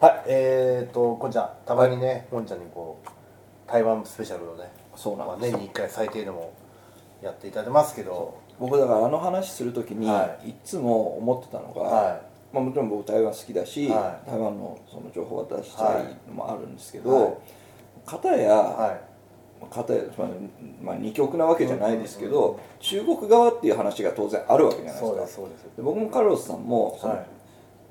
はい、えーと、こんちゃん、たまにね、こんちゃんにこう、台湾スペシャルをね、まあ、そうなんです年に1回最低でもやっていただいてますけど、僕だからあの話するときに、、はい。つも思ってたのが、はまあ、もちろん僕台湾好きだし、はい。台湾のその情報を出したいのもあるんですけはい。ど、片や、い、はい、片や、まあまあ、二極なわけじゃないですけど、中国側っていう話が当然あるわけじゃないですか。そうです、そうです。で僕もカルロスさんもその、はい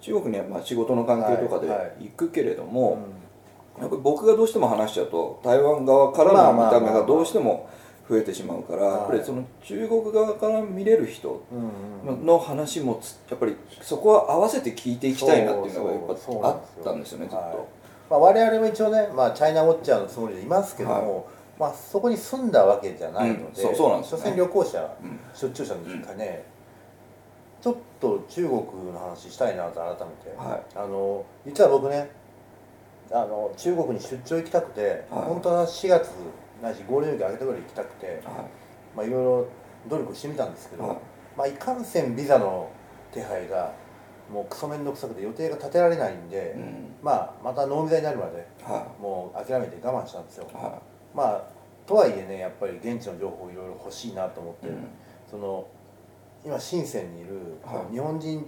中国にはまあ仕事の関係とかではいはい。行くけれども、うん。やっぱり僕がどうしても話しちゃうと台湾側からの見た目がどうしても増えてしまうから、はい。やっぱりその中国側から見れる人うんうんの話もつやっぱりそこは合わせて聞いていきたいなっていうのがやっそうぱあったんですよねずっはいと。まあ、我々も一応ね、まあ、チャイナウォッチャーのつもりでいますけども、まあ、そこに住んだわけじゃないので、うんそうそうなんですよね。所詮旅行者、うん。出張者の時かね、ちょっと中国の話したいなと改めて、はい。あの実は僕ねあの中国に出張行きたくて、はい。本当は4月ないしゴールデンウィーク明けたぐらい行きたくて、はまあ、いろいろ努力してみたんですけど、はい。まあ、いかんせんビザの手配がもうクソ面倒くさくて予定が立てられないんで、いうん。まあ、またノービザになるまではもう諦めて我慢したんですよ。まあとはいえねやっぱり現地の情報いろいろ欲しいなと思って、いうん。その今深センにいるはい。日本人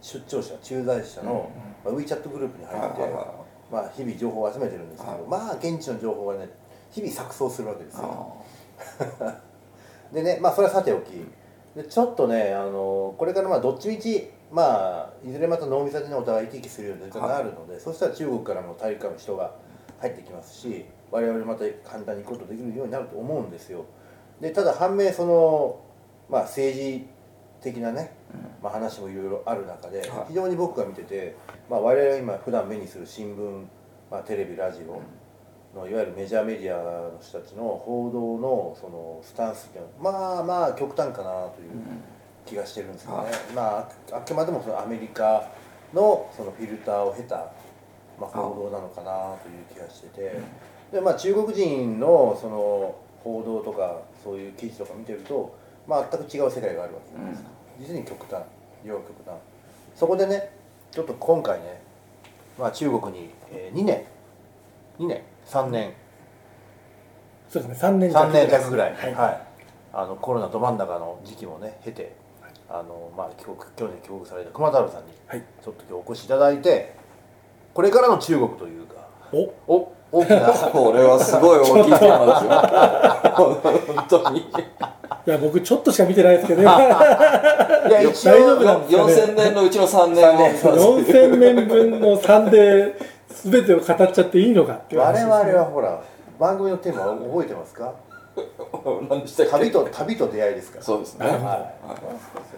出張者駐在者の、まあ、WeChat グループに入って、はいはいはい。まあ、日々情報を集めてるんですけど、はい。まあ現地の情報がね日々錯綜するわけですよ。あ でねまあそれはさておき。でちょっとねあのこれからまあどっちみちまあいずれまた脳みそでねお互い行き来するようになるので、そしたら中国からも大陸からも人が入ってきますし我々また簡単に行くことできるようになると思うんですよ。でただ反面そのまあ政治的なね、まあ、話もいろいろある中で、はい。非常に僕が見てて、まあ、我々が今普段目にする新聞、まあ、テレビラジオのいわゆるメジャーメディアの人たちの報道のそのスタンスっていうのはまあまあ極端かなという気がしてるんですよね、はい。まあああくまでもそのアメリカのそのフィルターを経た、まあ、報道なのかなという気がしてて、でまあ中国人のその報道とかそういう記事とか見てると、まあ、全く違う世界があるわけじゃないですか、実に極端両極端。そこでねちょっと今回ね、まあ、中国に、えー2年。2年。3年。そうですね。3年3年弱ぐらい、はい。はい、あのコロナど真ん中の時期もね経て、あのまあ、帰国去年帰国された熊太郎さんにはい。ちょっと今日お越しいただいてこれからの中国というかお。お大きなこれはすごい大きいテーマですよ。本当に。いや僕ちょっとしか見てないですけどね。いや一大丈夫応なんですかね。4000年のうちの3年。を4000年分の3で全てを語っちゃっていいのかっていう話我々はほら番組のテーマ覚えてますか？何でしたっけ？旅と旅と出会いですから。そうですね。はい。ま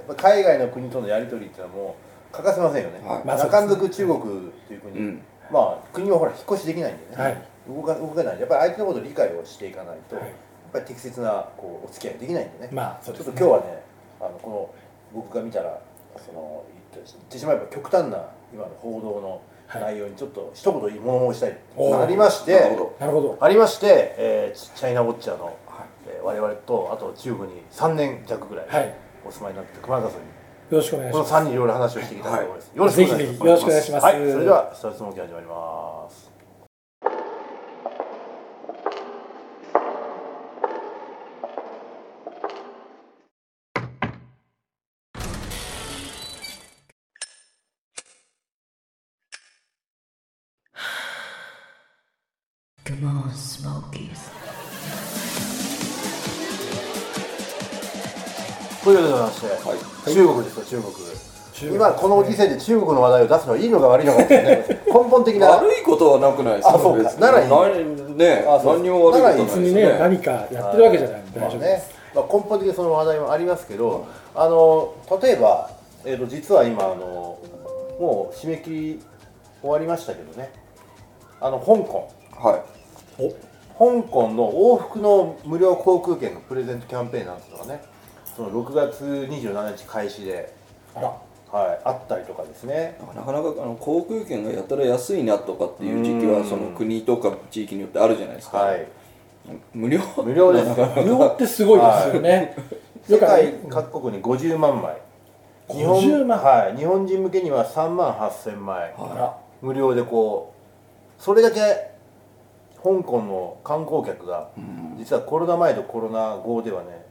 あ海外の国とのやり取りっていうのはもう欠かせませんよね、はい。まあ中んずく中国っていう国、うんまあ国はほら引っ越しできないんでね、はい。動か動けない。んでやっぱり相手のことを理解をしていかないと、はい。やっぱり適切なこうお付き合いできないんでね、まあそうちょっと今日はねあのこの僕が見たらその言ってしまえば極端な今の報道の内容にちょっと一言物申したいありましてなるほど。ありまして、えーチチャイナウォッチャーの、えー我々とあと中国に3年弱ぐらいはい。お住まいになってる熊田さんに、よろしくお願いしこのます3人いろいろ話をしていきたいと思います、い。よろしくお願いします。ぜひぜひよろしくお願いします。はい、それではスタートモンキ始まりますというわけでございまして、はい中国ですよ中国。中国。今このご時世で中国の話題を出すのはいいのか悪いのかってね。根本的な悪いことはなくないですあそうか。ならいい。何ねあそう何にも悪いことはないです別にね。ね何かやってるわけじゃない。んで大丈夫まあねです、まあ、根本的にその話題もありますけど、あの例えば、えー、と実は今あのもう締め切り終わりましたけどね。あの香港。はい。お。香港の往復の無料航空券のプレゼントキャンペーンなんですがねその6月27日開始で、あら。はい、あったりとかですね。なかなかあの航空券がやたら安いなとかっていう時期はうん。その国とか地域によってあるじゃないですか、はい。無料。無料です。無料ってすごいですよね、世界各国に50万枚。日本50万はい、日本人向けには3万8000枚。あら。無料でこうそれだけ香港の観光客がうん。実はコロナ前とコロナ後ではね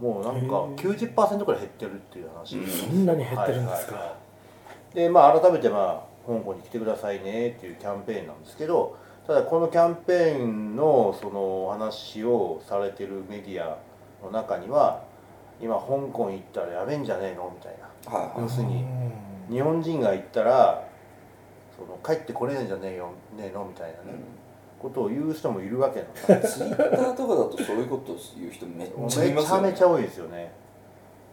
もうなんかへー。90%くらい減ってるっていう話、うん。そんなに減ってるんですか、はいはいはい。でまあ改めてまあ香港に来てくださいねっていうキャンペーンなんですけどただこのキャンペーンのそのお話をされてるメディアの中には今香港行ったらやべえんじゃねえのみたいな。要するにうん。日本人が行ったらその帰ってこれないんじゃねえよねえのみたいなね、ことを言う人もいるわけなんですツイッターとかだとそういうことを言う人めっちゃいめちますよね。ゃめちゃ多いですよね。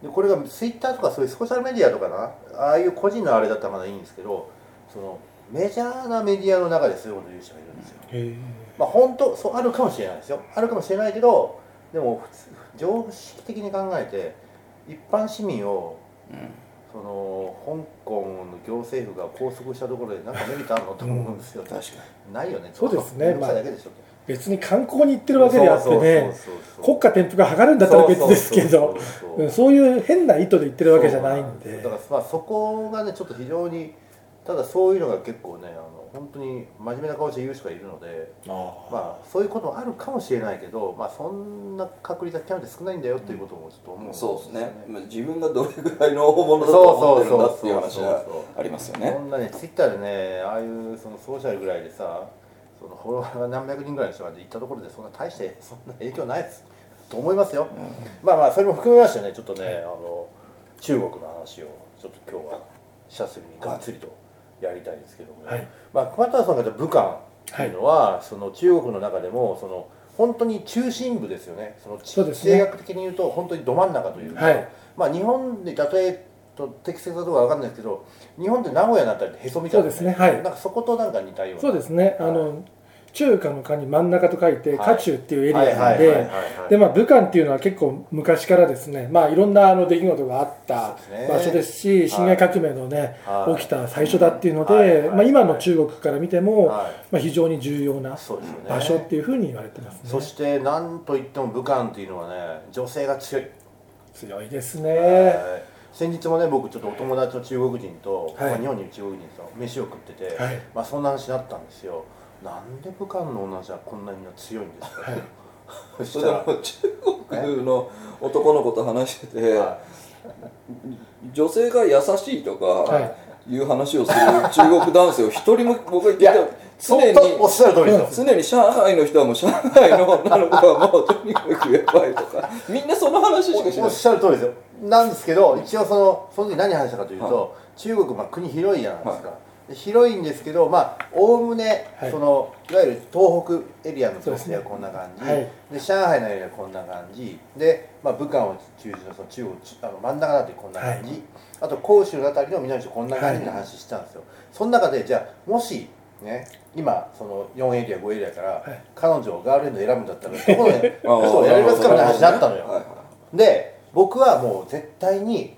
でこれがツイッターとかそういうソーシャルメディアとかなああいう個人のあれだったらまだいいんですけどそのメジャーなメディアの中でそういうこと言う人がいるんですよ。まあ本当そうあるかもしれないですよ。あるかもしれないけどでも普通常識的に考えて一般市民をうんその香港の行政府が拘束したところで何かメリットあるのと思うんですよ、確かないよね。そうですね。面倒くさいだけでしょ。別に観光に行ってるわけであってね国家転覆が図るんだったら別ですけどそういう変な意図で言ってるわけじゃないんで。だからまあそこがねちょっと非常にただそういうのが結構ねあの本当に真面目な顔して言う人がいるのであまあそういうこともあるかもしれないけどまあそんな確率は極めて少ないんだよっていうこともちょっと思うんにそうですね。まあ自分がどれぐらいの大物だと思ってるんだっていう話はありますよね。そんなねツイッターでねああいうそのソーシャルぐらいでさそのフォロワーが何百人ぐらいの人が行ったところでそんな大してそんな影響ないですと思いますよ、まあまあそれも含めましてねちょっとねあの中国の話をちょっと今日は久しぶりにがっつりとやりたいですけども、はい。まあ熊田さんが武漢っていうのは、その中国の中でもその本当に中心部ですよね。その地そうですね。地政学的に言うと本当にど真ん中というか、はい。まあ日本で例えと適切なところは分かんないですけど日本って名古屋になったりへそみたいな、そうですね。はい。なんかそことなんか似たような。そうですね。あの中華の華に真ん中と書いてはい。華中っていうエリアなんではいでまあ武漢っていうのは結構昔からですねまあいろんなあの出来事があった場所ですし辛亥革命のねはい。起きた最初だっていうのでまあ今の中国から見てもはい。まあ非常に重要な場所っていうふうに言われてますね。そして何といっても武漢っていうのはね女性が強い、強いですはい。ね先日もね僕ちょっとお友達の中国人と、はい。まあ、日本にいる中国人と飯を食ってて、はい。まあ、そんな話になったんですよなんで武漢の女の人はこんなに強いんですか、は いそしたら中国の男の子と話してて、は女性が優しいとかはい。う話をする中国男性を一人も僕は聞いた常におっしゃる通りですよ常に上海の人はもう上海の女の子はもうとにかくやばいとか。みんなその話しかしない。おっしゃる通りですよ。なんですけど一応そのその時何話したかというと、は中国、まあ、国広いじゃないですか、で広いんですけどまあおおむね、はい。そのいわゆる東北エリアの女性はそうですね。こんな感じ。はい。で,、上海のエリアはこんな感じ。で、まあ、武漢を中心のその中国あの真ん中だってこんな感じ、あと広州のあたりの南のこんな感じの話したんですよ、その中でじゃあもしね今その4エリア5エリアから、はい。彼女をガールフレンド選ぶんだったらどこで 人を選びますかみたいな話になったのよ、はいはいで僕はもう絶対に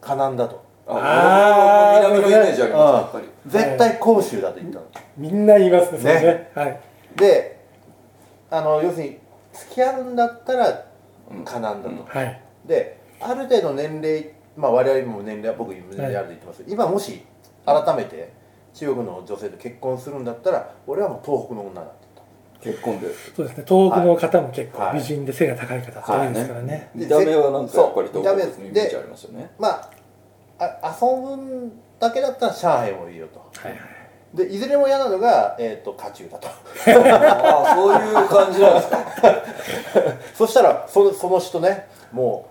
河南だとああー。南のイメージありますやっぱり。絶対広州だと言ったの、みんな言いますねね。ね。はい。であの要するに付き合うんだったら河南だと、うん。はい。である程度年齢まあ我々も年齢は僕年齢あると言ってます。けど、今もし改めて中国の女性と結婚するんだったら俺はもう東北の女だって結婚で。そうですね。東北の方も結構はい。美人で背が高い方多いですからね。で見た目はなんかやっぱり東北のイメージありますよね。まああ遊ぶんだけだったら上海もいいよと。はいはい。でいずれも嫌なのが、えー、と華中だと。ああそういう感じなんですか。そしたらそのその人ねも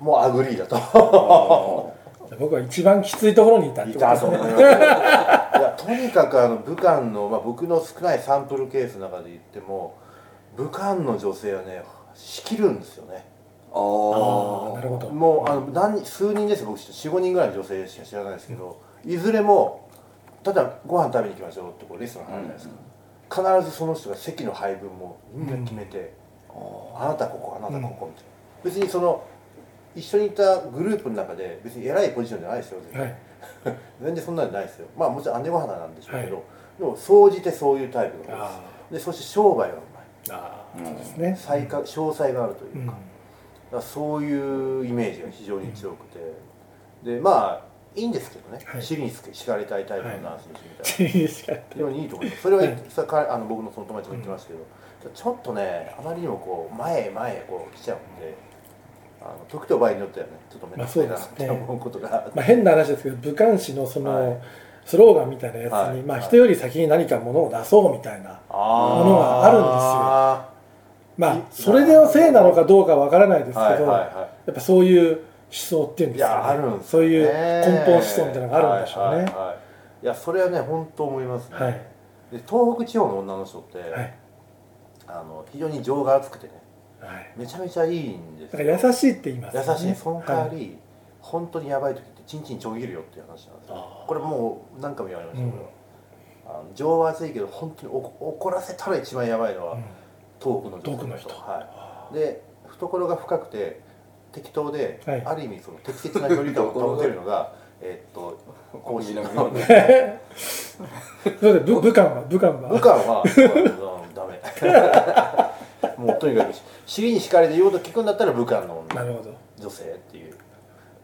うもう agree だと。僕は一番きついところにいたっていこと。ですねたと思いますいやとにかくあの武漢の、まあ、僕の少ないサンプルケースの中で言っても武漢の女性はね仕切るんですよねああなるほど。もうあの何数人です僕45人ぐらいの女性しか知らないですけど、いずれも例えばご飯食べに行きましょうってこうレストランあるじゃないですか、必ずその人が席の配分もみんな決めて、あなたここあなたここみたいな、別にその一緒にいたグループの中で別に偉いポジションじゃないですよ全然、はい。全然そんなんじゃないですよ。まあもちろん姉御肌なんでしょうけど、はでも総じてそういうタイプのです。でそして商売がうまい。あうん。そうですね詳細があるといううん。か,、だからそういうイメージが非常に強くて、でまあいいんですけどね、はい。尻に敷かれたいタイプのナースの人みたいな、非常にい。いと思います。それは、はいそれあの僕のその友達も言ってましたけど、ちょっとねあまりにもこう前へ前へこう来ちゃうんであの時と場合によってはねちょっと面倒くさいなって思うことが、まあ、変な話ですけど武漢市のその、はい。スローガンみたいなやつに、まあ、はい。はい人より先に何かものを出そうみたいなものがあるんですよまあそれでせいなのかどうかわからないですけど、はいはいはやっぱそういう思想っていうんい、いですか、ね、やあるんですそういうね根本思想みたいなのがあるんでしょうね。はいはいはい。いやそれはね本当思いますね、はい。で東北地方の女の人って、はい。あの非常に情が厚くてねはい。めちゃめちゃいいんですだよから優しいって言いますよね。優しいその代わはい。り、本当にやばい時ってチンチンちょぎるよっていう話なんですよ。これもう何回も言われましたけど、うん。あの情は熱いけど本当にお怒らせたら一番やばいのは、うん遠くの遠くの人。はい、で懐が深くて適当で、はい。ある意味その適切な距離感を保てるのが えーっと講師の南のそれで武武漢は？武漢は？武漢は、うん、ダメ。もうとにかく尻に敷かれて言おうと聞くんだったら武漢のなるほど。女性っていう。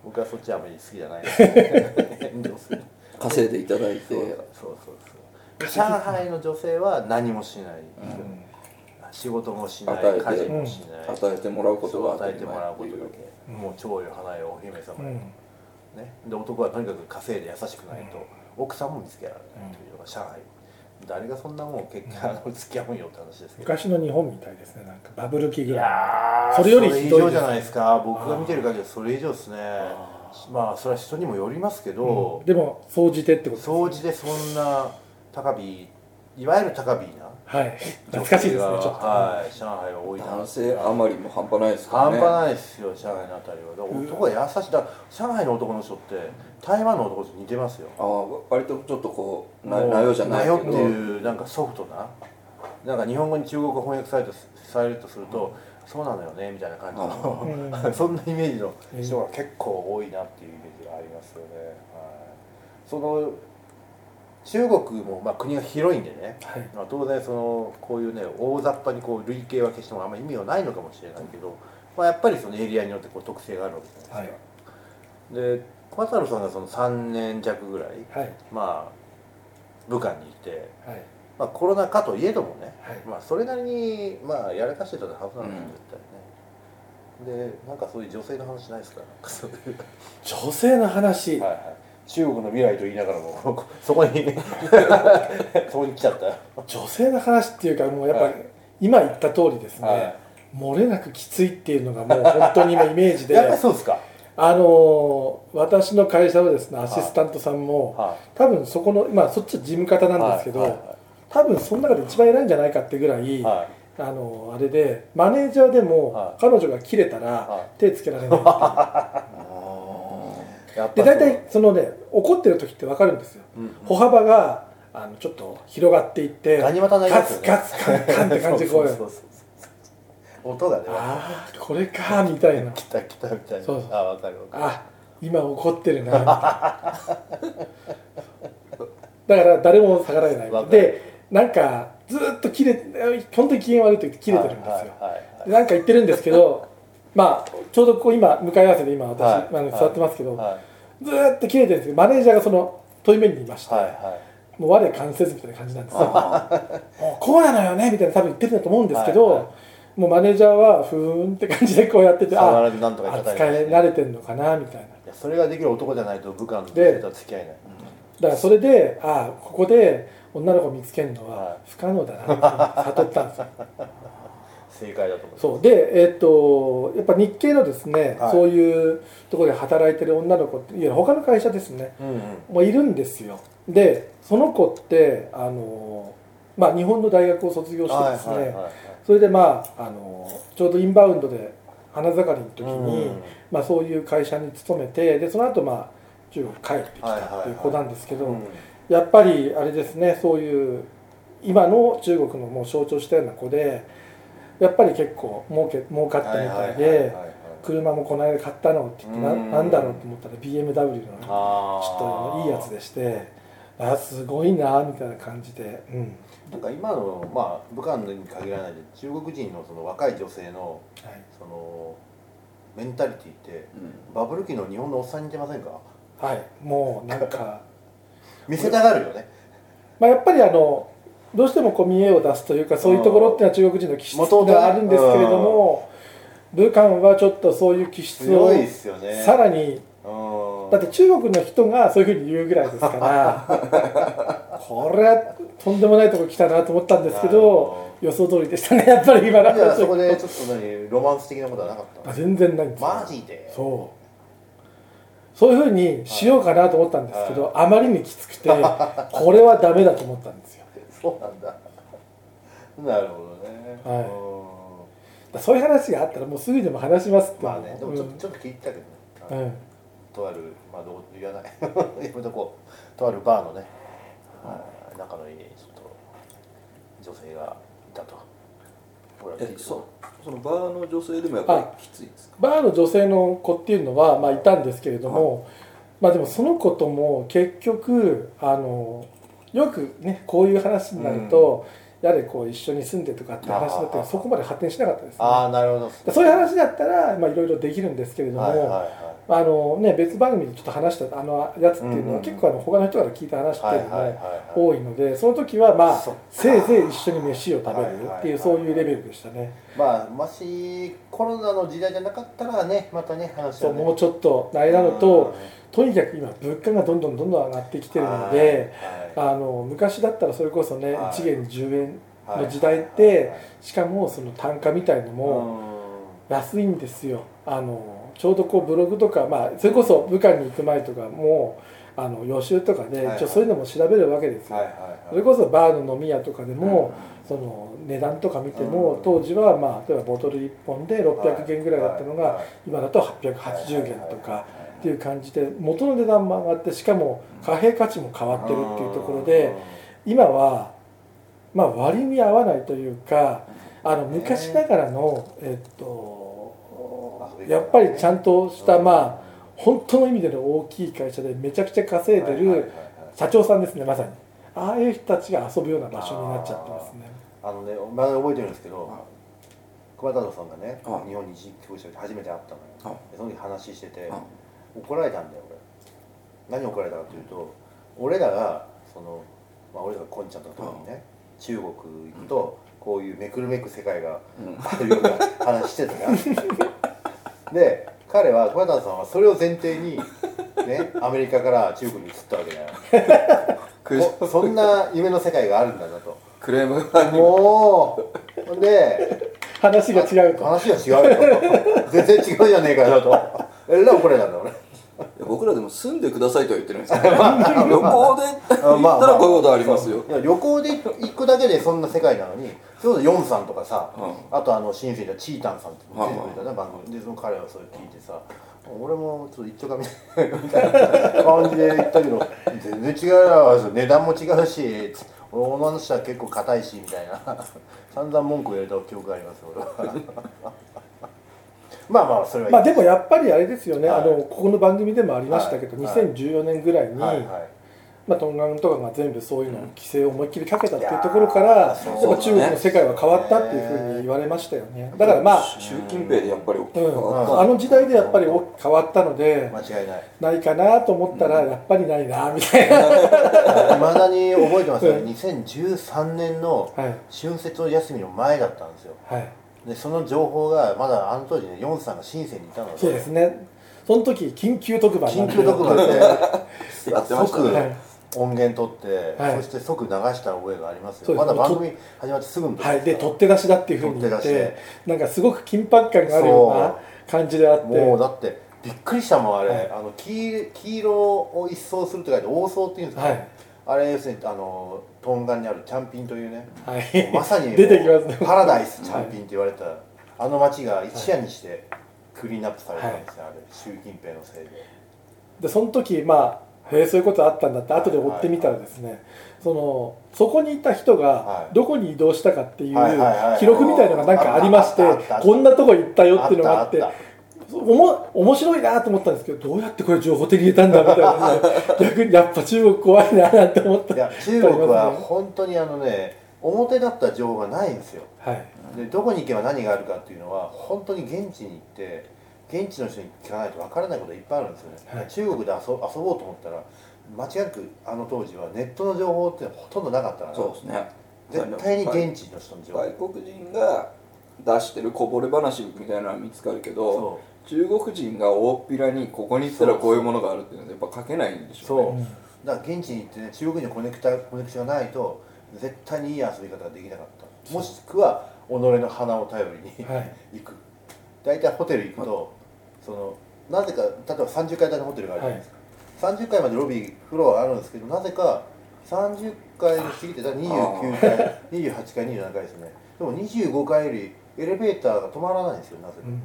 僕はそっちはあまり好きじゃない。です稼いでいただいて。そうそうそうそう上海の女性は何もしない、仕事もしない与えて家事もしない、与えてもらうことが与えてもらうことだけ、もう長よ花よお姫様よ、うん。ね、で男はとにかく稼いで優しくないと、奥さんも見つけられないというのが上海誰がそんなもん結局あの付き合うんよって話ですけど。昔の日本みたいですねなんかバブル期いぐらい。それよりひどいです以上じゃないですか。僕が見てる限りはそれ以上ですね。まあそれは人にもよりますけど、でも総じてってことですね。掃除でそんな高火いわゆる高火なはい。懐かしいですねちょっと、はい上海は多いな。男性あまりも半端ないですから半ね端ないですよ上海のあたりは。だから男が優しい。だから上海の男の人って台湾の男と似てますよ。ああ割とちょっとこうなよじゃないけど。なよっていうなんかソフトな。なんか日本語に中国語翻訳されるとされるとすると、そうなのよねみたいな感じの、そんなイメージの人が結構多いなっていうイメージがありますよね、はい、その中国もまあ国が広いんでね、はい。まあ、当然そのこういうね大雑把にこう類型分けしてもあんまり意味はないのかもしれないけど、まあ、やっぱりそのエリアによってこう特性があるわけじゃないですか、で小太郎さんがその3年弱ぐらいはい。まあ武漢にいて、はい。まあ、コロナ禍といえどもね、はい。まあ、それなりにまあやらかしてたはずなんですよ、うん。絶対ね。でなんかそういう女性の話ないですか？女性の話、はいはい中国の未来と言いながらも そこに そこに来ちゃった。女性の話っていうかもうやっぱ、はい。今言った通りですね、はい。漏れなくきついっていうのがもう本当に今イメージで。やっぱりそうですか。あのー私の会社のですねアシスタントさんも、は多分そこのまあそっちは事務方なんですけど、多分その中で一番偉いんじゃないかってぐらい、はい。あのーあれでマネージャーでも、はい。彼女が切れたら、は手つけられないっていうで大体そのね怒ってる時って分かるんですよ、うん。歩幅があのちょっと広がっていってガニ股になりガますよね。ツガツカンカンって感じでこう音がね。ああこれかみたいな。来た来たみたいな。そうそう。あ分かる分かる。あ今怒ってるなみたいな。だから誰も逆らえない。でなんかずーっと切れ本当に機嫌悪い時切れてるんですよ、はいはいはい。でなんか言ってるんですけどまあちょうどこう今向かい合わせで今私、はい。あの座ってますけど、はい。ずーっと切れてるんですけどマネージャーがその遠い面にいまして、はいはもう我関せずみたいな感じなんですよ。もうこうなのよねみたいな多分言ってるんだと思うんですけど、はいはい。もうマネージャーはふーんって感じでこうやっててあ触られなんとか叩い扱てい慣れてんのかなみたいな。いやそれができる男じゃないと部下の女性とは付き合えない。だからそれでああここで女の子見つけるのははい。不可能だなって悟ったんですよ正解だと思うそう。でえっ、とやっぱ日系のですね、はい。そういうところで働いてる女の子っていわゆる他の会社ですねうんうん。もういるんですよ。でその子ってあのまあ日本の大学を卒業してですね、はいはいはいはい。それでまああのちょうどインバウンドで花盛りの時に、うんまあ、そういう会社に勤めてでその後まあ中国帰ってきたっていう子なんですけど、うん。やっぱりあれですねそういう今の中国のもう象徴したような子でやっぱり結構儲け儲かったみたいではい車もこの間買ったのって言ってなうん。なんだろうと思ったら BMW のちょっといいやつでしてあすごいなみたいな感じで、うん。なんか今のまあ武漢に限らないで中国人のその若い女性のはい。そのメンタリティってうん。バブル期の日本のおっさんに似てませんか？はい。もうなんか 見せたがるよね。まあやっぱりあのどうしてもこう見栄を出すというかそういうところっていうのは中国人の気質があるんですけれども武漢はちょっとそういう気質をさらにうん。だって中国の人がそういうふうに言うぐらいですから これはとんでもないとこ来たなと思ったんですけど予想通りでしたねやっぱり今の話。そこでちょっと何ロマンス的なことはなかった。あ全然ないんです。よマジで？そう。そういうふうにしようかなと思ったんですけど、あまりにきつくてこれはダメだと思ったんですよそうなんだ。なるほどね。はい。うん。そういう話があったらもうすぐにでも話しますって。まあねでもちょっうん。とちょっと聞いたけどね。うん。とあるまあどう言わない。やめとこうとあるバーのねはい。仲のいいちょっと女性がいたと。えそう。そのバーの女性でもやっぱりきついですか？バーの女性の子っていうのは、まあ、いたんですけれども、まあでもその子とも結局あのよくねこういう話になると、やれこう一緒に住んでとかって話だってああそこまで発展しなかったですね。ああなるほど。そういう話だったらまあいろいろできるんですけれども、はいはいはい。あのね、別番組でちょっと話したあのやつっていうのはうんうん結構あの他の人から聞いた話っていうのはいはいはいも多いのでその時はまあせいぜい一緒に飯を食べるっていうそういうレベルでしたね。まあもしコロナの時代じゃなかったらねまたね話はね。もうちょっとあれなのととにかく今物価がどんどんどんどん上がってきてるので、はいあの昔だったらそれこそねはい。1元10円はいの時代っはい。てしかもその単価みたいのもう安いんですよ。あのちょうどこうブログとか、まあ、それこそ武漢に行く前とかもあの予習とかではい。一応そういうのも調べるわけですよ、それこそバーの飲み屋とかでも、その値段とか見ても、うん。当時はまあ例えばボトル1本で600元ぐらいだったのが、はいはい今だと880元とかっていう感じで元の値段も上がってしかも貨幣価値も変わってるっていうところで今はまあ割に合わないというかあの昔ながらのえっとやっぱりちゃんとしたまあ本当の意味での大きい会社でめちゃくちゃ稼いでる社長さんですねまさに。ああいう人たちが遊ぶような場所になっちゃってますね。あのねまだ覚えてるんですけど熊太郎さんがねはい。日本に一時帰国して初めて会ったのよ。その時話しててはい怒られたんだよ俺。何怒られたかというと俺らがそのまあ俺らがこんちゃんと時にね中国行くとこういうめくるめく世界がうん。あるような話してたから で彼は熊太郎さんはそれを前提にねアメリカから中国に移ったわけだよ。そんな夢の世界があるんだなと。クレームが。もうほんで話が違うと。話が違うよ。全然違うじゃねえかよと。えらい怒られたんだ俺僕らでも住んでくださいとは言ってるんですけど、旅行で？行まあ。ったらこういうことありますよ、いや旅行で行くだけでそんな世界なのに。それこそヨンさんとかさ、うん。あとあの新生でチータンさんって出てくれたね、はい番組でその彼はそれ聞いてさ俺もちょっと一丁かみたいな感じで言ったけど全然違うよ値段も違うし俺の人は結構硬いしみたいな。散々文句を言われた記憶があります俺はまあまあそれはまあでもやっぱりあれですよね、はい。あのここの番組でもありましたけど、はい。2014年ぐらいに、はいはい。まあ、トンガンとかが全部そういうのうん規制を思いっきりかけたっていうところから、やっいやーぱ中国の世界は変わったっていうふうに言われましたよね。だからまあ、習近平でやっぱり大きく変うん、わった。あの時代でやっぱり大きく変わったので間違いない。ないかなと思ったらやっぱりないなみたいな、いまだに覚えてますよ、うん。2013年のはい。春節休みの前だったんですよ。はい、でその情報がまだあの当時ねヨンさんが深センにいたのでそうですね。その時緊急特番緊急特番で やってました即ねはい。音源取って、はい。そして即流した覚えがありますそうでまだ番組始まってすぐの時はい、で取って出しだっていうふうに言っ取ってなんかすごく緊迫感があるような感じであって。もうだってびっくりしたもんあれ、はい。あの黄黄色を一掃するって書いて王装っていうんですか、はいあれ要するにあのトンガンにあるチャンピンというねはい、まさに 出てきますね。パラダイスチャンピンって言われた、あの街が一夜にしてクリーンアップされたんですよ、あれ習近平のせいで。でその時まあへえそういうことあったんだって後で追ってみたらですね、そのそこにいた人がはい。どこに移動したかっていうはいはいはい記録みたいのがなんかありましてこんなとこ行ったよっていうのがあっておも面白いなと思ったんですけどどうやってこれ情報手に入れたんだみたいな、ね、逆にやっぱ中国怖いななんて思った。いや中国は本当にあのね表だった情報がないんですよ。はい。でどこに行けば何があるかっていうのは本当に現地に行って現地の人に聞かないとわからないこといっぱいあるんですよね、はい。中国で遊遊ぼうと思ったら間違いなくあの当時はネットの情報ってほとんどなかったからそうですね。絶対に現地の人の情報。外国人が出してるこぼれ話みたいなのは見つかるけどそ中国人が大っぴらにここに行ったらこういうものがあるっていうのはやっぱ書けないんでしょうね。そう、うんだから現地に行ってね中国人のコネクタコネクションがないと絶対にいい遊び方ができなかった。もしくは己の鼻を頼りに、はい。行く。大体ホテル行くと、そのなぜか例えば30階建てのホテルがあるじゃないですか、30階までロビーフロアがあるんですけどなぜか30階に過ぎてたら29階28階27階ですね。でも25階よりエレベーターが止まらないんですよなぜか、うん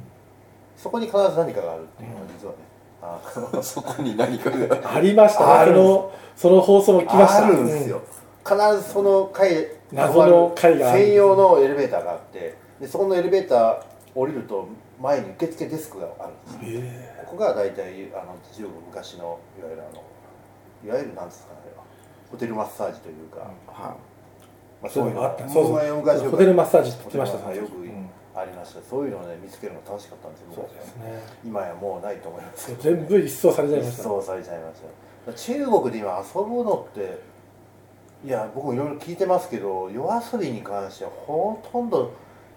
そこに必ず何かがあるっていうのは実はね、あのそこに何かが。ありました。あそのその放送も来ました。あるんですよ、必ずその階謎の階がある専用のエレベーターがあってでそこのエレベーター降りると前に受付デスクがあるんですよ。うんへここが大体あの中国昔のいわゆるあのいわゆるなんですかねあれは。ホテルマッサージというか、はまあ、そういうの。があったそうそう。ホテルマッサージってホ言ってました。テルマッサージよくうんありました。そういうのをね見つけるの楽しかったんですよそうですね。今やもうないと思います。けど全部一掃されちゃいました。一掃されちゃいました。中国で今遊ぶのっていや僕もいろいろ聞いてますけど夜遊びに関してはほとんど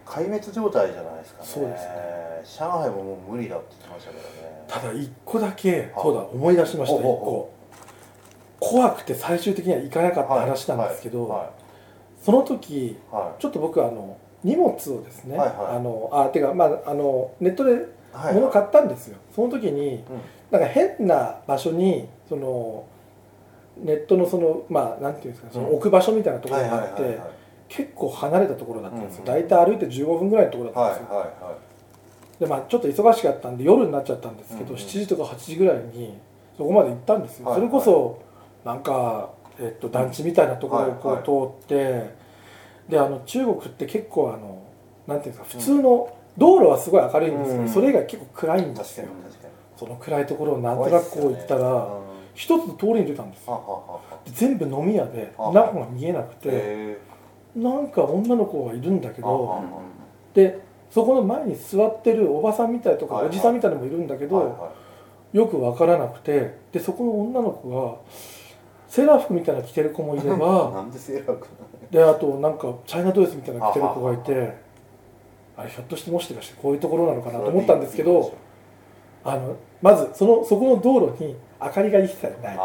壊滅状態じゃないですかね。そうです上海ももう無理だって言ってましたけどね。ただ一個だけあそうだ思い出しました一個。怖くて最終的には行かなかった話なんですけど、はい。その時はい。ちょっと僕あの荷物をですね、はいはい。あのあてかまああのネットではい物買ったんですよ、その時にうん。なんか変な場所にそのネットのそのまあなんていうんですかそのうん。置く場所みたいなとこはいはいろがあって、はいはい結構離れたところだったんですよ、うん。大体歩いて15分ぐらいのところだはいったんですよ、はいはでまあちょっと忙しかったんで夜になっちゃったんですけど、うんうん。7時とか8時ぐらいにそこまで行ったんですよ、はいそれこそなんか、えっと、団地みたいなところをこう通って、であの中国って結構あのなんていうんですか普通の道路はすごい明るいんですけど、うん。それ以外結構暗いんいですよ。その暗いところをなんとなくこう行ったら、うん一つの通りに出たんですはよで全部飲み屋であ中が見えなくてへなんか女の子がいるんだけあどあでそこの前に座ってるおばさんみたいとかおじさんみたいなのもいるんだけど、よく分からなくてでそこの女の子がセーラー服みたいなの着てる子もいれい なばんでセーラー服であとなんかチャイナドレスみたいなの着てる子がいてあれひょっとしてもしかしてこういうところなのかなと思ったんですけどあのまずそのそこの道路に明かりが一切ない。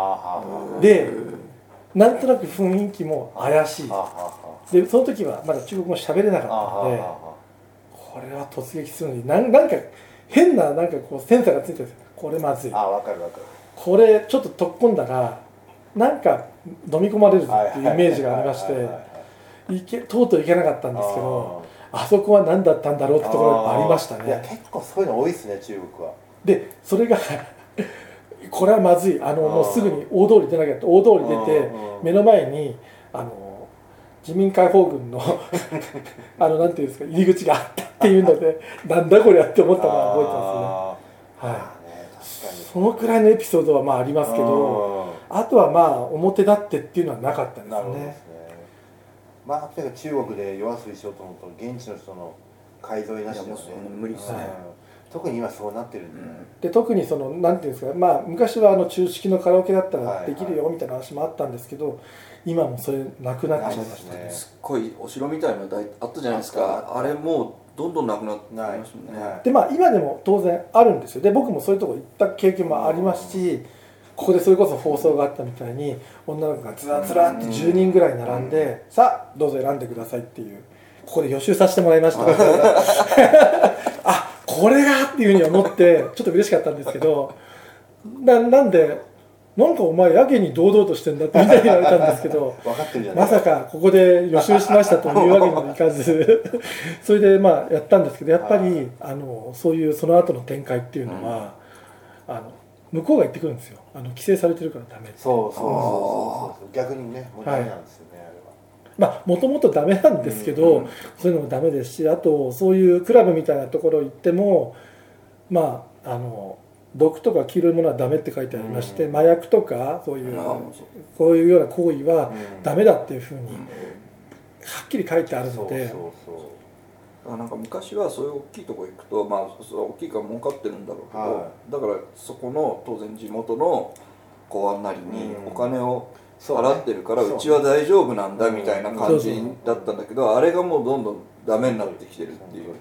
でなんとなく雰囲気も怪しい。でその時はまだ中国語喋れなあかったのでこれは突撃するのになんなんか変ななんかこうセンサーがついてるんですよ。これまずい。あわかるわかる。これちょっと突っ込んだらなんか飲み込まれるぞっていうイメージがありましてとうとう行けなかったんですけどあそこは何だったんだろうってところがありましたいやね結構そういうの多いですね中国は。でそれが これはまずい。あのもうすぐに大通り出なきゃって大通り出てうん目の前にあの自民解放軍の あのなんていうんですか入り口があったっていうので なんだこりゃって思ったのは覚えてますね。はい。ねそのくらいのエピソードはまあありますけどあとはまあ表立ってっていうのはなかったですなるほどでねすね。まあとにかく中国で夜遊びしようと思うと現地の人の買い添えなしでいやもうそんな無理っすね。うん。特に今そうなってるんで、で特にそのなんていうんですかまあ昔はあの中式のカラオケだったらはいできるよみたいな話もあったんですけど、今もそれなくなっちゃいましたね。すね。すっごいお城みたいなの大あったじゃないですか。あれもうどんどんなくなってないますもんね。はい。でまあ今でも当然あるんですよ。で僕もそういうとこ行った経験もありますしここでそれこそ放送があったみたいに女の子がずらずらって10人ぐらい並んで、さあどうぞ選んでくださいっていうここで予習させてもらいました。あこれがっていうふうに思ってちょっと嬉しかったんですけどななんでなんかお前やけに堂々としてんだってみたいに言われたんですけど まさかここで予習しましたというわけにもいかず それでまあやったんですけどやっぱりあのそういうその後の展開っていうのは、あの向こうが言ってくるんですよ。あの規制されてるからダメって。そうそうそうそう。そう逆にねもうダメなんですよね、あれは。まあもともとダメなんですけど、うんそういうのもダメですしあとそういうクラブみたいなところ行ってもまああの毒とか黄色いものはダメって書いてありまして、うん。麻薬とかそういうこういうような行為はうん。ダメだっていうふうにはっきり書いてあるそうので。そうそうだからなんか昔はそういう大きいとこ行くとまあ大きいから儲かってるんだろうけど、はだからそこの当然地元の公安なりにうん。お金を払ってるからそううちは大丈夫なんだうんみたいな感じだったんだけどあれがもうどんどんダメになってきてるっていう。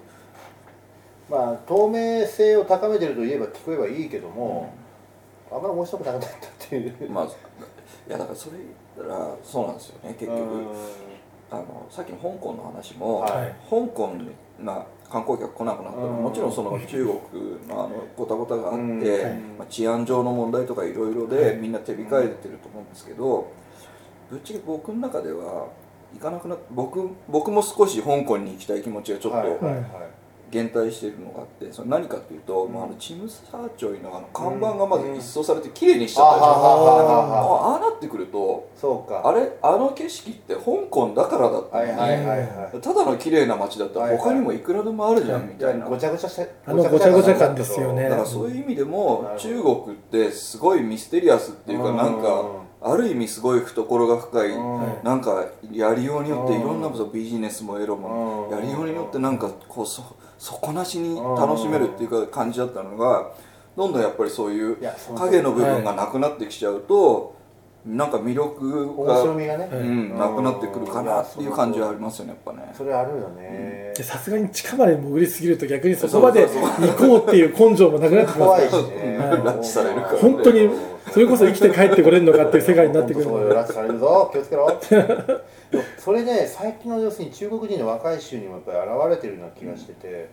まあ透明性を高めてると言えば聞こえばいいけども、あんまり面白くなかったっていう。まあいやだからそれ言ったらそうなんですよね結局。うんあのさっきの香港の話も、はい。香港にな観光客来なくなったの。うん。もちろんその中国のあのごたごたがあって、うん。まあ、治安上の問題とかいろいろでみんな手控えてると思うんですけどぶっちゃけ僕の中では行かなくなっ僕僕も少し香港に行きたい気持ちがちょっはい。はい。とはい減退しているのがあってそれ何かというと、まあ、あのチムサーチョイのあの看板がまず一掃されて綺麗にしちゃったでしょ、ああなってくるとそうか。あれあの景色って香港だからだったのに、はいはいはいはい。ただの綺麗な街だったら他にもいくらでもあるじゃんみたいな、ごちゃごちゃしてあのごちゃごちゃ感ですよね。だからそういう意味でも中ど国ってすごいミステリアスっていうかなんかある意味すごい懐が深いうん。なんかやりようによってうんいろんなことビジネスもエロもうん。やりようによってなんかこうそ底なしに楽しめるっていうか感じだったのがどんどんやっぱりそういう。影の部分がなくなってきちゃうとなんか魅力面白がみがね、うんなくなってくるかなっていう感じはありますよねやっぱね。それあるよね、でさすがに地下まで潜りすぎると逆にそこまで行こうっていう根性もなくなってきます怖いからしね。うん拉致されるから本当にそれこそ生きて帰ってこれるのかっていう世界になってくるそうよ拉致されるぞ気をつけろ。でもそれね最近の要するに中国人の若い衆にもやっぱり現れてるような気がしてて、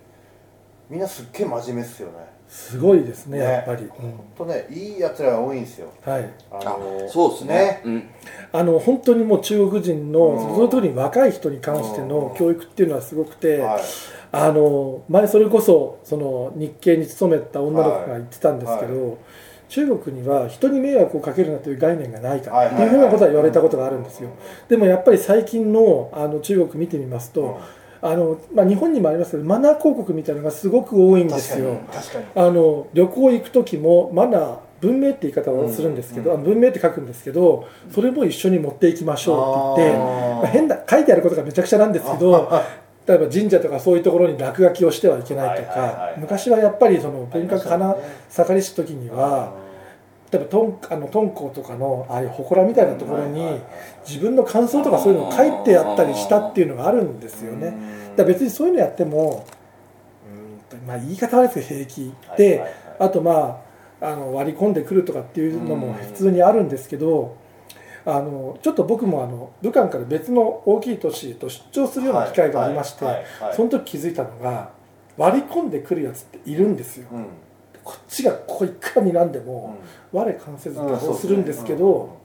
みんなすっげえ真面目っすよね。すごいですねね。やっぱり、うん。ほんとねいいやつらが多いんですよ。はい。ああそうですね。うん。あの本当にもう中国人のうん。その通りに若い人に関しての教育っていうのはすごくて、はい。あの前それこそその日系に勤めた女の子が言ってたんですけど、中国には人に迷惑をかけるなという概念がないからっていうふうなことは言われたことがあるんですよ。でもやっぱり最近のあの中国見てみますと、あのまあ、日本にもありますけどマナー広告みたいなのがすごく多いんですよ。あの旅行行く時もマナー文明って言い方をするんですけど、うん。あの文明って書くんですけどそれも一緒に持っていきましょうって言ってあー。まあ、変な書いてあることがめちゃくちゃなんですけど 例えば神社とかそういうところに落書きをしてはいけないとか昔はやっぱりその文化花盛りし時には例えばトンあの敦煌とかのああいう祠みたいなところに自分の感想とかそういうのを書いてやったりしたっていうのがあるんですよね。だから別にそういうのやってもうんとまあ言い方はですけど平気で、あとまああの割り込んでくるとかっていうのも普通にあるんですけど、あのちょっと僕もあの武漢から別の大きい都市へと出張するような機会がありまして、その時気づいたのが割り込んでくるやつっているんですよ。うんこっちがここいくらになんでも、我関せずうんこうするんですけど、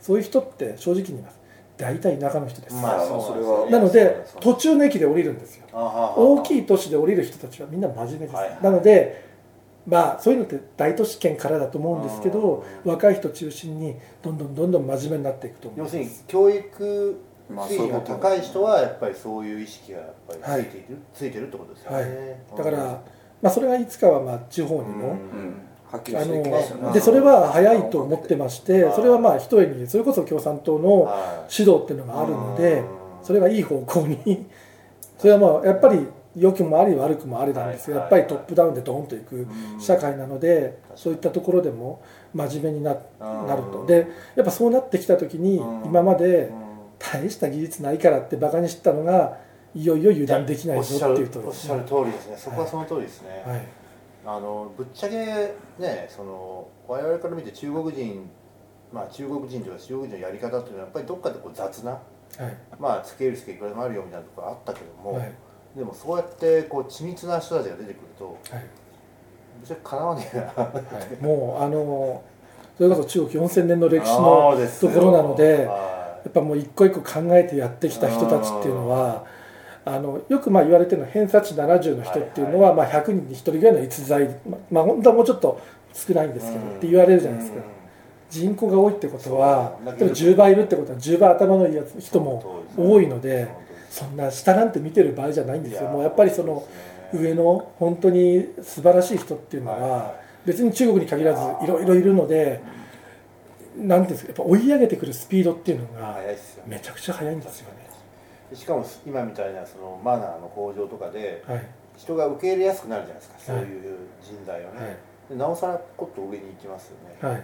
そういう人って正直に言います。大体田舎の人です。まあそうそれはなので途中の駅で降りるんですよ。大きいい都市で降りる人たちはみんな真面目です、はいはい。なのでまあそういうのって大都市圏からだと思うんですけど若い人中心にどんどんどんどん真面目になっていくと思要するにいます教育まあ水位が高い人はやっぱりそういう意識がやっぱりついている、ついてるってことですよね、はい。だから、まあ、それがいつかはまあ地方にも、あのでそれは早いと思ってましてそれはまあ一重にそれこそ共産党のは指導っていうのがあるのでうんそれがいい方向に それはまあやっぱり良くもあり悪くもありなんですよ。やっぱりトップダウンでドーンといく社会なのでそういったところでも真面目にななると。でやっぱそうなってきた時にうん。今までうん。大した技術ないからってバカにしてたのがいよいよ油断できないぞっていうとおっしゃる通りですね。そこはその通りですね、はい。あのぶっちゃけねその我々から見て中国人まあ中国人とか中国人のやり方っていうのはやっぱりどっかでこう雑なはい。まあつけるつけいくらでもあるよみたいなところあったけども、はい。でもそうやってこう緻密な人たちが出てくるとはい。ぶっちゃけかなわねえな。はい。もうあのそれこそ中国4000年の歴史のところなのではやっぱもう一個一個考えてやってきた人たちっていうのはあのよくまあ言われてるのは偏差値70の人っていうのはまあ100人に1人ぐらいの逸材。ままあ本当はもうちょっと少ないんですけどうん。って言われるじゃないですか。人口が多いってことはでも10倍いるってことは10倍頭のいいやつ人も多いのでそんな下なんて見てる場合じゃないんですよ。もうやっぱりその上の本当に素晴らしい人っていうのは別に中国に限らずいろいろいるのでなんですかやっぱ追い上げてくるスピードっていうのがめちゃくちゃ速いんですよね。でしかも今みたいなそのマナーの向上とかではい。人が受け入れやすくなるじゃないですか、そうはいいう人材をね、はい。でなおさらこっと上に行きますよね、はい。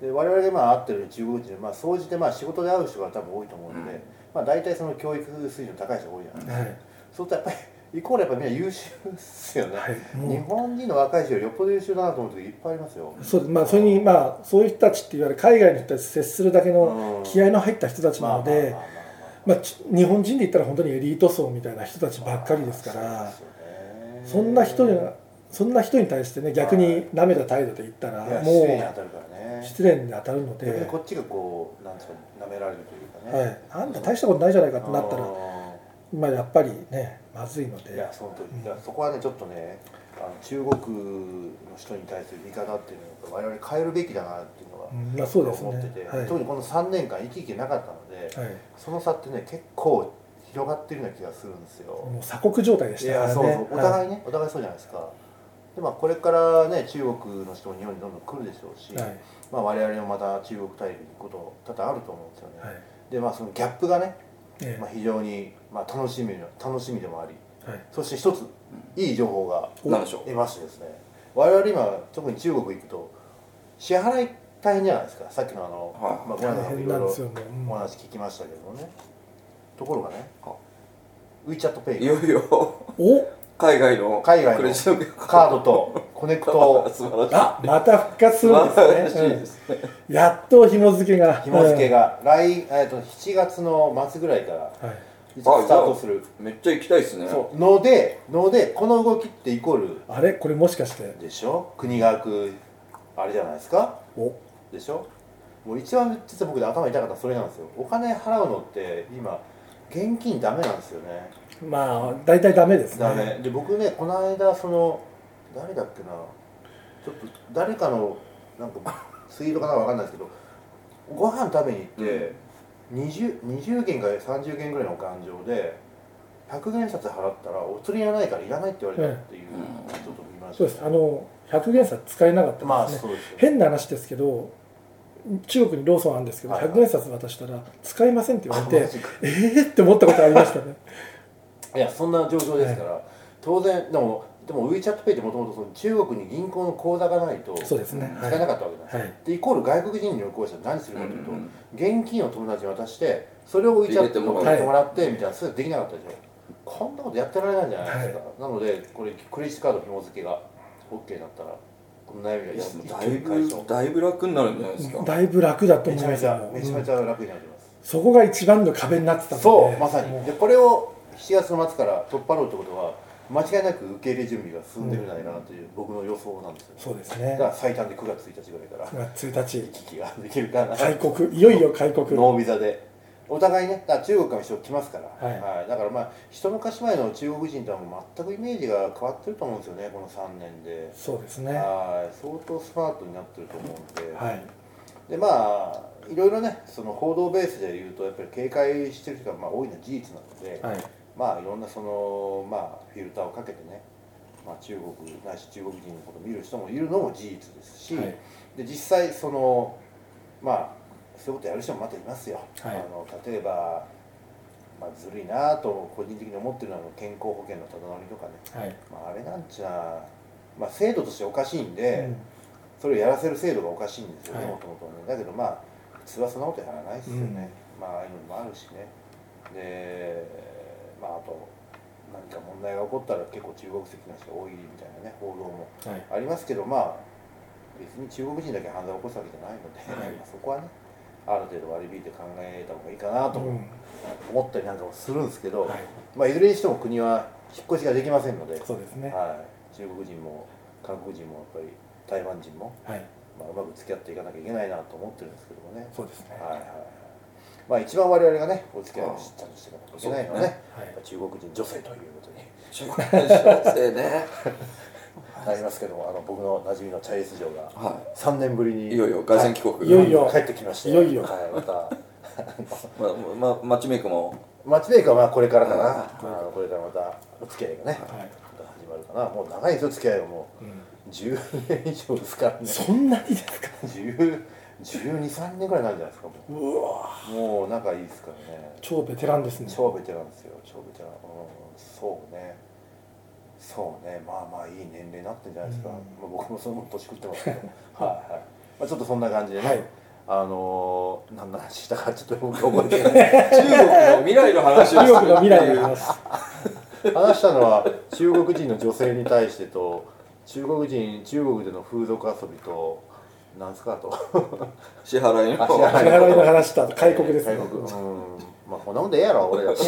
で我々がまあ会ってる中国人で、まあ、総じてまあ仕事で会う人が多分多いと思うので、うんまあ、大体その教育水準高い人が多いじゃないですか、はい。そうするとやっぱりイコールやっぱりみんな優秀ですよね、はい。日本人の若い人よりよっぽど優秀だなと思う時いっぱいありますよそうですまあそれにまあそういう人たちっていわゆる海外の人たちと接するだけのうん。気合の入った人たちなのでまあまあまあまあまあち日本人で言ったら本当にエリート層みたいな人たちばっかりですからそんな人にそんな人に対してね逆に舐めた態度で言ったらも失礼に当たるからうね。失礼に当たるので。こっちがこうなんですか舐められるというかね、はい、あんた大したことないじゃないかってなったらうまあやっぱりねまずいのんいでやそのそこはねちょっとねあの中国の人に対する見方っていうのを我々変えるべきだなっていうのはうんまあそうですね。思ってて、はい。特にこの3年間生き生きなかったので、はい。その差ってね結構広がってるような気がするんですよ、もう鎖国状態でいしたからね。やそうそう。おは互いね、お互いそうじゃないですか。でまあこれからね中国の人も日本にどんどん来るでしょうし、いはい。まあ、我々もまた中国大陸に行くこと多々あると思うんですよね、はい。でまあそのギャップがね、ええ。まあ、非常に、まあ、楽しみの楽しみでもありはい。そして一ついい情報がなんでしょう。得ましてですね我々今特に中国行くと支払い大変じゃないですか。さっきのあの、はい。まあ、ご覧の大変い。ろろないんですよもううん。お話聞きましたけどもね。ところがねあ WeChatPay いよいよ。お？海外の海外のカードと。コネクト。あまた復活す素るんですね。いですね、うんやっと紐付けが。紐付けが。来、えー、と7月の末ぐらいからうんはいスタートする。めっちゃ行きたいですね。そう。のでのでこの動きってイコール。あれ？これもしかして。でしょ？国が開くあれじゃないですか？お。でしょ？もう一番実は僕で頭痛かったのはそれなんですよ。お金払うのって今現金ダメなんですよね。まあ大体ダメですね。ダメ。で僕ねこの間その誰だっけな？ちょっと誰かのなんか ツイートかなわかんないですけどご飯食べに行って、20, 20元か30元ぐらいのお勘定で100元札払ったらお釣りがないからいらないって言われたっていううん。ちょっと見ました。そうです。あの100元札使えなかったまあですね、そうですよね。変な話ですけど中国にローソンあるんですけど、はいはい。100円札渡したら使えませんって言われてあマジか。えーって思ったことありましたね。いやそんな状況ですから、当然でもでも WeChatPay ってもともと中国に銀行の口座がないとそうですね。使えなかったわけなんですよ、はい。でイコール外国人に旅行したら何するかというと、うん現金を友達に渡してそれを WeChat に送ってもらってみたいなそういうのできなかったでしょこんなことやってられないんじゃないですか、なのでこれクレジットカード紐付けが OK になったらこの悩みがいや一だいぶだいぶ楽になるんじゃないですか。だいぶ楽だと思います。めちゃめちゃよめちゃめちゃ楽になります、そこが一番の壁になってたそうまさに。でこれを7月の末から取っ払うってことは間違いなく受け入れ準備が進んでるんじゃないかなという僕の予想なんですよ、そうですね。だから最短で9月1日ぐらいから9月1日。行き来ができるかな。開国。いよいよ開国。ノービザで。お互いねだ中国から人来ますから、はい。だからまあ一昔前の中国人とはもう全くイメージが変わってると思うんですよねこの3年で、そうですね。はい。相当スマートになってると思うんで、はい。でまあいろいろねその報道ベースで言うとやっぱり警戒してる人がまあ多いのは事実なので、はい。まあいろんなそのまあフィルターをかけてね、まあ、中国ないし中国人のことを見る人もいるのも事実ですし、はい。で実際そのまあそういうことやる人もまたいますよ、はい。あの例えば、まあ、ずるいなと個人的に思ってるのは健康保険のただ乗りとかね、はい。まあ、あれなんちゅう。な、まあ、制度としておかしいんで、うん。それをやらせる制度がおかしいんですよねはい。もともとね。だけどまあ普通はそんなことやらないですよね、まあああいうのもあるしね。でまああと何か問題が起こったら結構中国籍の人多いみたいなね報道もはい。ありますけどまあ別に中国人だけ犯罪を起こすわけじゃないので、はい。まあそこはねある程度割り引いて考えた方がいいかなとうん。思ったりなんかもするんですけど、はい。まあ、いずれにしても国は引っ越しができませんので、そうですね。はい、中国人も韓国人もやっぱり台湾人も、はい。まあ、うまく付き合っていかなきゃいけないなと思ってるんですけどもね、そうですね。はいはいはいまあ、一番我々がねお付き合いをちゃんとしていかなきゃいけないのはねはい。中国人女性ということに。中国人女性ね。なりますけどもあの僕の馴染みのチャイス嬢がは3年ぶりにいいよいよ凱旋帰国。いよいよ帰ってきまして。いよいよ。はい、またままマッチメイクも。マッチメイクはまあこれからかな、うんあのこれからまたお付き合いがね、はい。また始まるかな。もう長いですよ付き合いはもう。ん。う10年以上ですからね。そんなにですか？10 123年ぐらいになるんじゃないですかもう。わ。うもう仲いいですからね。超ベテランですね。超ベテランですよ超ベテラン、うん、そうね。そうね。まあまあいい年齢になってんじゃないですか、うん。まあ、僕もその年食ってますけど。はい。はい、まあ、ちょっとそんな感じでね、はい。あのー、何の話したかちょっと僕覚えてない。中国の未来の話を中国の未来の話 話したのは中国人の女性に対してと中国人中国での風俗遊びとなんすかと。支払いの。あ支払支払いの話とあと開国ですね。開国。うん。まあこんなもんでええやろ俺ら。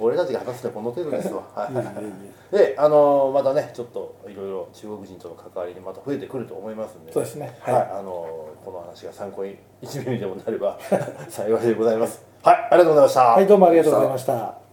俺たちが話してこの程度ですわ、はいいえい。であのまたねちょっといろいろ中国人との関わりにまた増えてくると思いますんでそうですね。はい、はい。あのこの話が参考に1ミリでもなれば 幸いでございます。はい。ありがとうございました。はいどうもありがとうございました